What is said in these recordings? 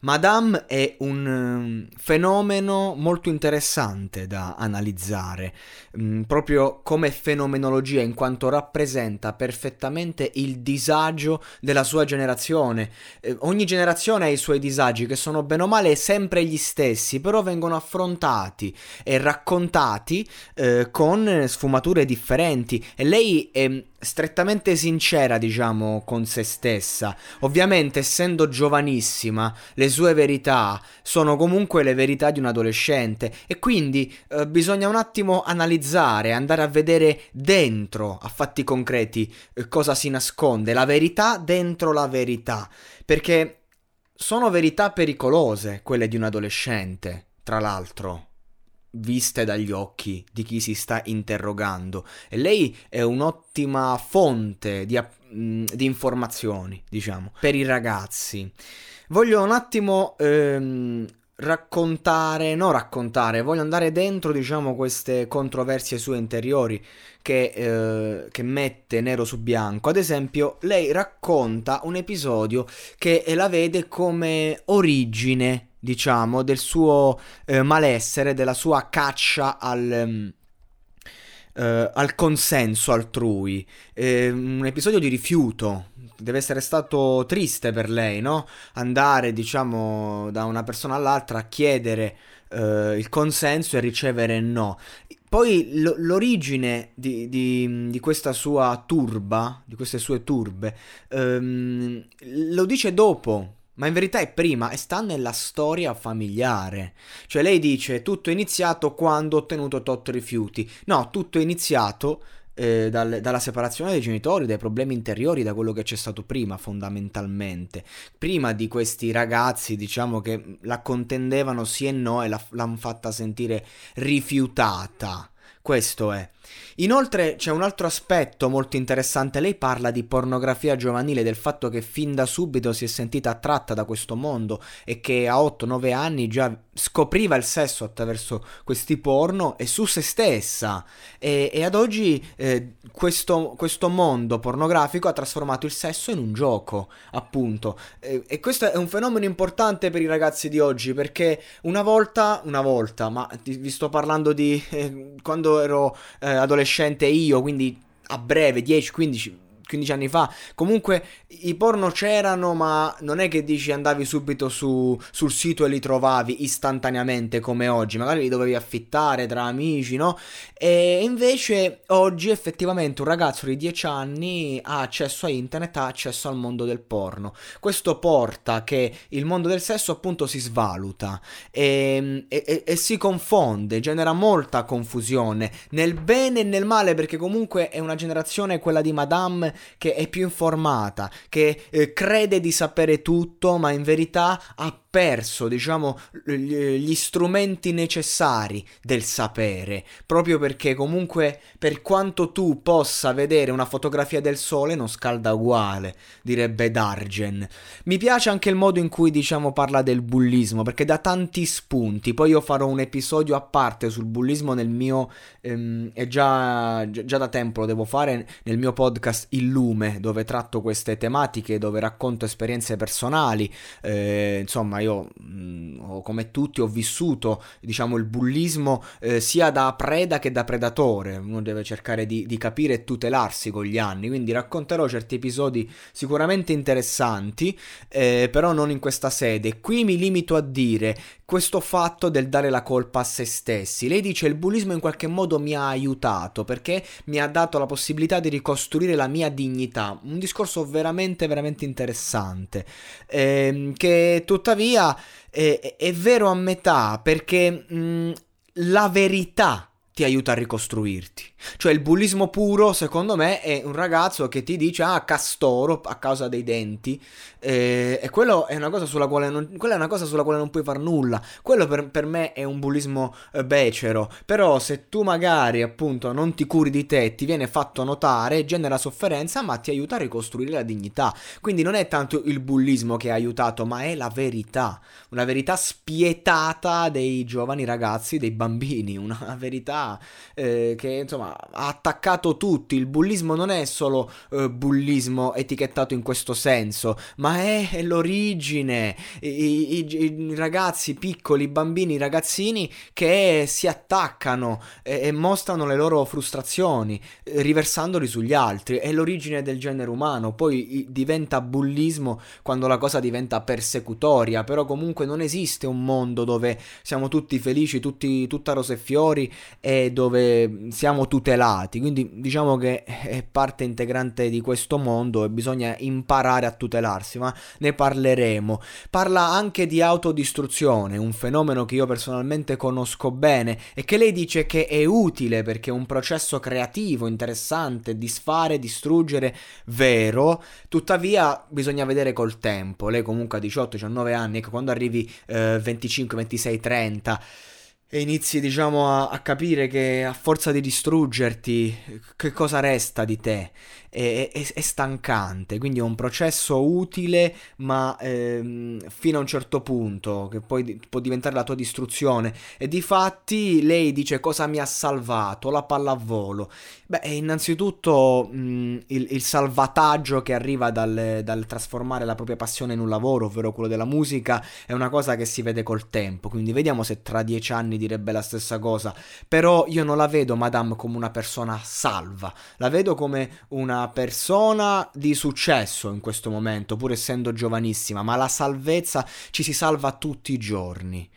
Madame è un um, fenomeno molto interessante da analizzare, mm, proprio come fenomenologia, in quanto rappresenta perfettamente il disagio della sua generazione. Eh, ogni generazione ha i suoi disagi, che sono bene o male sempre gli stessi, però vengono affrontati e raccontati eh, con sfumature differenti. E lei è strettamente sincera, diciamo, con se stessa. Ovviamente, essendo giovanissima, le sue verità sono comunque le verità di un adolescente e quindi eh, bisogna un attimo analizzare, andare a vedere dentro, a fatti concreti, eh, cosa si nasconde, la verità dentro la verità, perché sono verità pericolose quelle di un adolescente, tra l'altro viste dagli occhi di chi si sta interrogando e lei è un'ottima fonte di, di informazioni, diciamo, per i ragazzi. Voglio un attimo ehm, raccontare, no raccontare, voglio andare dentro, diciamo, queste controversie sue interiori che, eh, che, mette nero su bianco. Ad esempio, lei racconta un episodio che la vede come origine, diciamo, del suo eh, malessere, della sua caccia al... Um, al consenso altrui, eh, un episodio di rifiuto. Deve essere stato triste per lei, no? Andare, diciamo, da una persona all'altra a chiedere uh, il consenso e ricevere no. Poi l- l'origine di, di, di, questa sua turba, di queste sue turbe, um, lo dice dopo, ma in verità è prima e sta nella storia familiare. Cioè lei dice tutto è iniziato quando ho ottenuto tot rifiuti. No, tutto è iniziato eh, dal, dalla separazione dei genitori, dai problemi interiori, da quello che c'è stato prima fondamentalmente. Prima di questi ragazzi, diciamo che la contendevano sì e no e la, l'hanno fatta sentire rifiutata. Questo è. Inoltre c'è un altro aspetto molto interessante, lei parla di pornografia giovanile, del fatto che fin da subito si è sentita attratta da questo mondo e che a 8-9 anni già scopriva il sesso attraverso questi porno e su se stessa. E, e ad oggi eh, questo, questo, mondo pornografico ha trasformato il sesso in un gioco appunto. E, e, questo è un fenomeno importante per i ragazzi di oggi perché una volta, una volta, ma vi sto parlando di eh, quando ero eh, adolescente io, quindi a breve, 10, 15, 15 anni fa. Comunque i porno c'erano, ma non è che dici andavi subito su, sul sito e li trovavi istantaneamente come oggi. Magari li dovevi affittare tra amici, no? E invece oggi effettivamente un ragazzo di 10 anni ha accesso a internet, ha accesso al mondo del porno. Questo porta che il mondo del sesso appunto si svaluta e, e, e si confonde, genera molta confusione nel bene e nel male perché comunque è una generazione, quella di Madame, che è più informata, che eh, crede di sapere tutto, ma in verità ha perso, diciamo, gli strumenti necessari del sapere, proprio perché comunque per quanto tu possa vedere una fotografia del sole non scalda uguale, direbbe Dargen. Mi piace anche il modo in cui, diciamo, parla del bullismo, perché dà tanti spunti, poi io farò un episodio a parte sul bullismo nel mio, ehm, è già, già da tempo lo devo fare, nel mio podcast Il Il lume, dove tratto queste tematiche, dove racconto esperienze personali. Eh, insomma, io mh, mm, come tutti ho vissuto, diciamo, il bullismo eh, sia da preda che da predatore. Uno deve cercare di, di capire e tutelarsi con gli anni. Quindi racconterò certi episodi sicuramente interessanti, eh, però non in questa sede. Qui mi limito a dire questo fatto del dare la colpa a se stessi. Lei dice il bullismo in qualche modo mi ha aiutato perché mi ha dato la possibilità di ricostruire la mia dignità. Un discorso veramente, veramente interessante. Eh, che tuttavia è, è, vero a metà perché mh, la verità ti aiuta a ricostruirti. Cioè il bullismo puro, secondo me, è un ragazzo che ti dice ah castoro a causa dei denti eh, e quello è una cosa sulla quale non, quella è una cosa sulla quale non puoi far nulla. Quello per, per me è un bullismo eh, becero. Però se tu magari appunto non ti curi di te, ti viene fatto notare, genera sofferenza, ma ti aiuta a ricostruire la dignità. Quindi non è tanto il bullismo che ha aiutato, ma è la verità. Una verità spietata dei giovani ragazzi, dei bambini. Una verità eh, che insomma ha attaccato tutti. Il bullismo non è solo eh, bullismo etichettato in questo senso, ma è, l'origine. I, i, I, ragazzi piccoli, i bambini, i ragazzini che si attaccano e, e mostrano le loro frustrazioni, eh, riversandoli sugli altri. È l'origine del genere umano. Poi i, diventa bullismo quando la cosa diventa persecutoria. Però comunque non esiste un mondo dove siamo tutti felici, tutti, tutta rose e fiori e dove siamo tutelati, quindi diciamo che è parte integrante di questo mondo e bisogna imparare a tutelarsi, ma ne parleremo. Parla anche di autodistruzione, un fenomeno che io personalmente conosco bene e che lei dice che è utile perché è un processo creativo, interessante, disfare, distruggere, vero, tuttavia bisogna vedere col tempo. Lei comunque ha 18-19 anni, ecco, quando arrivi eh, 25, 26, 30 e inizi, diciamo, a, a, capire che a forza di distruggerti, che cosa resta di te? È, è, è stancante, quindi è un processo utile, ma ehm, fino a un certo punto, che poi può diventare la tua distruzione. E di fatti lei dice cosa mi ha salvato, la pallavolo. Beh, innanzitutto mh, il, il, salvataggio che arriva dal, dal trasformare la propria passione in un lavoro, ovvero quello della musica, è una cosa che si vede col tempo. Quindi vediamo se tra dieci anni mi direbbe la stessa cosa, però io non la vedo Madame come una persona salva, la vedo come una persona di successo in questo momento, pur essendo giovanissima, ma la salvezza ci si salva tutti i giorni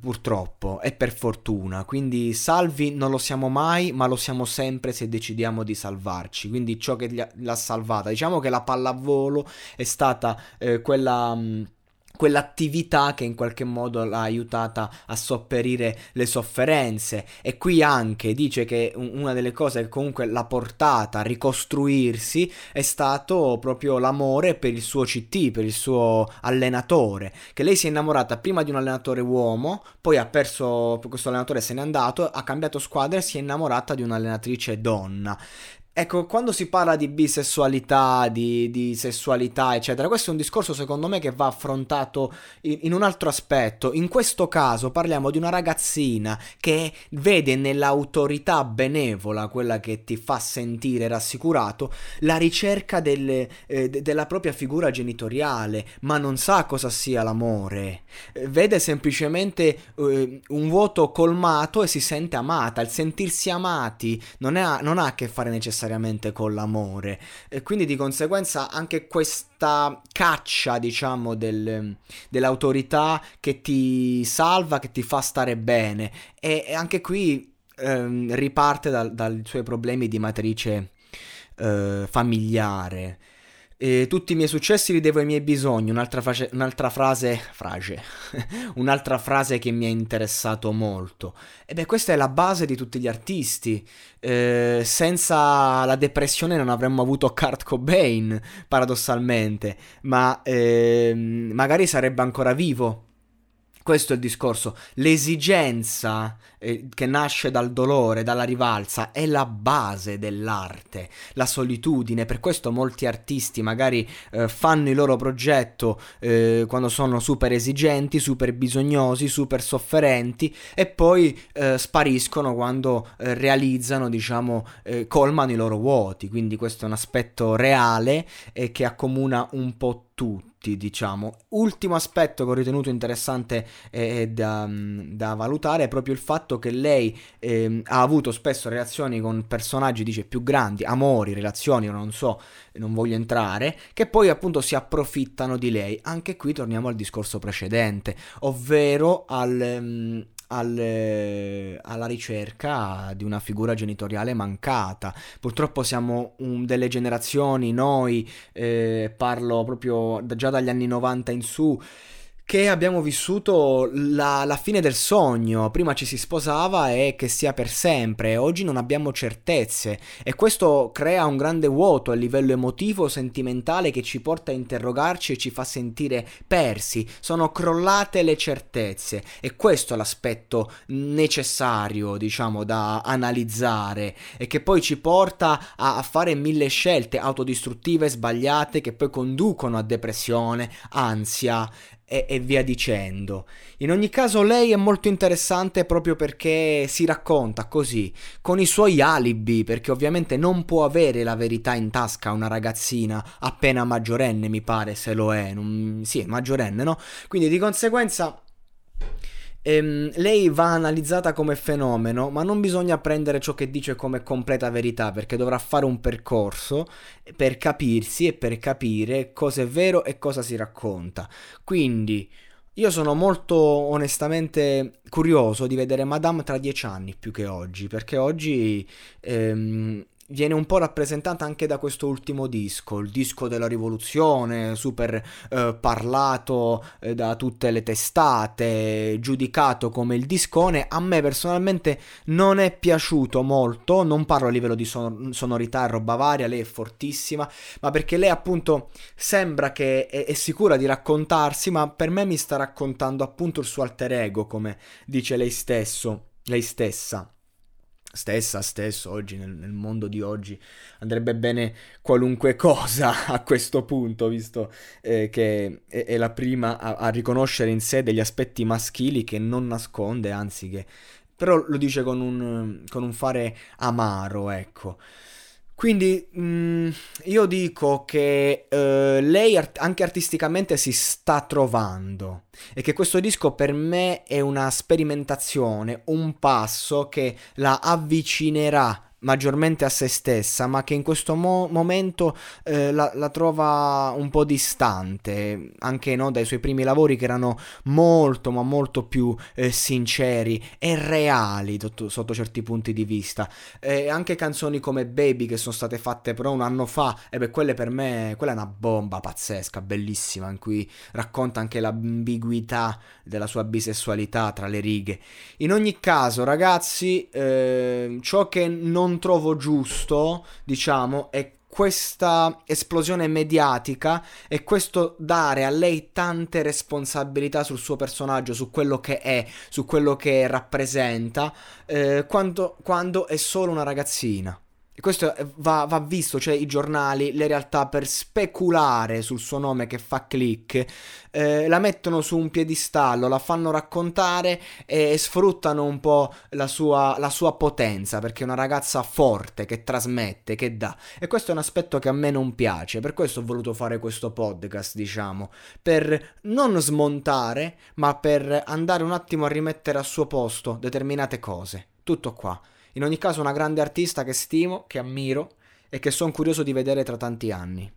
purtroppo e per fortuna. Quindi salvi non lo siamo mai ma lo siamo sempre se decidiamo di salvarci. Quindi ciò che l'ha salvata. Diciamo che la pallavolo è stata eh, quella mh, quell'attività che in qualche modo l'ha aiutata a sopperire le sofferenze e qui anche dice che una delle cose che comunque l'ha portata a ricostruirsi è stato proprio l'amore per il suo CT, per il suo allenatore, che lei si è innamorata prima di un allenatore uomo, poi ha perso questo allenatore se n'è andato, ha cambiato squadra e si è innamorata di un'allenatrice donna. Ecco, quando si parla di bisessualità, di, di, sessualità, eccetera, questo è un discorso secondo me che va affrontato in, in, un altro aspetto. In questo caso parliamo di una ragazzina che vede nell'autorità benevola, quella che ti fa sentire rassicurato, la ricerca del, eh, della propria figura genitoriale, ma non sa cosa sia l'amore. Vede semplicemente eh, un vuoto colmato e si sente amata. Il sentirsi amati non, è, non ha a che fare necessariamente necessariamente con l'amore. E quindi di conseguenza anche questa caccia diciamo del, dell'autorità che ti salva, che ti fa stare bene. E, e anche qui ehm, riparte dai suoi problemi di matrice eh, familiare e tutti i miei successi li devo ai miei bisogni. Un'altra, face, un'altra frase, frase, un'altra frase che mi ha interessato molto. E beh, questa è la base di tutti gli artisti. Eh, senza la depressione non avremmo avuto Kurt Cobain, paradossalmente, ma eh, magari sarebbe ancora vivo questo è il discorso. L'esigenza eh, che nasce dal dolore, dalla rivalsa, è la base dell'arte, la solitudine. Per questo molti artisti magari eh, fanno il loro progetto eh, quando sono super esigenti, super bisognosi, super sofferenti e poi eh, spariscono quando eh, realizzano, diciamo, eh, colmano i loro vuoti. Quindi questo è un aspetto reale che accomuna un po' tutti diciamo. Ultimo aspetto che ho ritenuto interessante eh, da, da, valutare è proprio il fatto che lei eh, ha avuto spesso relazioni con personaggi, dice, più grandi, amori, relazioni, non so, non voglio entrare, che poi appunto si approfittano di lei. Anche qui torniamo al discorso precedente, ovvero al... Um, alle, alla ricerca di una figura genitoriale mancata. Purtroppo siamo un, delle generazioni, noi, eh, parlo proprio da, già dagli anni 90 in su, che abbiamo vissuto la, la, fine del sogno, prima ci si sposava e che sia per sempre, oggi non abbiamo certezze. E questo crea un grande vuoto a livello emotivo, sentimentale che ci porta a interrogarci e ci fa sentire persi, sono crollate le certezze. E questo è l'aspetto necessario, diciamo, da analizzare. E che poi ci porta a, a fare mille scelte autodistruttive sbagliate che poi conducono a depressione, ansia e, e, via dicendo. In ogni caso lei è molto interessante proprio perché si racconta così, con i suoi alibi, perché ovviamente non può avere la verità in tasca una ragazzina appena maggiorenne, mi pare, se lo è. Non... Sì, maggiorenne, no? Quindi di conseguenza Ehm, lei va analizzata come fenomeno, ma non bisogna prendere ciò che dice come completa verità, perché dovrà fare un percorso per capirsi e per capire cosa è vero e cosa si racconta. Quindi io sono molto onestamente curioso di vedere Madame tra dieci anni più che oggi, perché oggi ehm, viene un po' rappresentata anche da questo ultimo disco, il disco della rivoluzione, super eh, parlato eh, da tutte le testate, giudicato come il discone. A me personalmente non è piaciuto molto, non parlo a livello di son- sonorità e roba varia, lei è fortissima, ma perché lei appunto sembra che è, è sicura di raccontarsi, ma per me mi sta raccontando appunto il suo alter ego, come dice lei stesso, lei stessa stessa, stesso, oggi nel, nel, mondo di oggi andrebbe bene qualunque cosa a questo punto, visto eh, che è, è, la prima a, a, riconoscere in sé degli aspetti maschili che non nasconde, anzi che però lo dice con un, con un fare amaro, ecco. Quindi mh, mm, io dico che uh, lei art- anche artisticamente si sta trovando e che questo disco per me è una sperimentazione, un passo che la avvicinerà maggiormente a se stessa, ma che in questo mo- momento eh, la-, la, trova un po' distante, anche no, dai suoi primi lavori che erano molto, ma molto più eh, sinceri e reali sotto, sotto certi punti di vista. E anche canzoni come Baby che sono state fatte però un anno fa, e beh, quelle per me, quella è una bomba pazzesca, bellissima, in cui racconta anche l'ambiguità della sua bisessualità tra le righe. In ogni caso, ragazzi, eh, ciò che non non trovo giusto, diciamo, è questa esplosione mediatica e questo dare a lei tante responsabilità sul suo personaggio, su quello che è, su quello che rappresenta, eh, quando, quando è solo una ragazzina. E questo va, va, visto, cioè i giornali, le realtà per speculare sul suo nome che fa click, eh, la mettono su un piedistallo, la fanno raccontare e sfruttano un po' la sua, la sua potenza, perché è una ragazza forte, che trasmette, che dà. E questo è un aspetto che a me non piace, per questo ho voluto fare questo podcast, diciamo, per non smontare, ma per andare un attimo a rimettere al suo posto determinate cose. Tutto qua. In ogni caso una grande artista che stimo, che ammiro e che sono curioso di vedere tra tanti anni.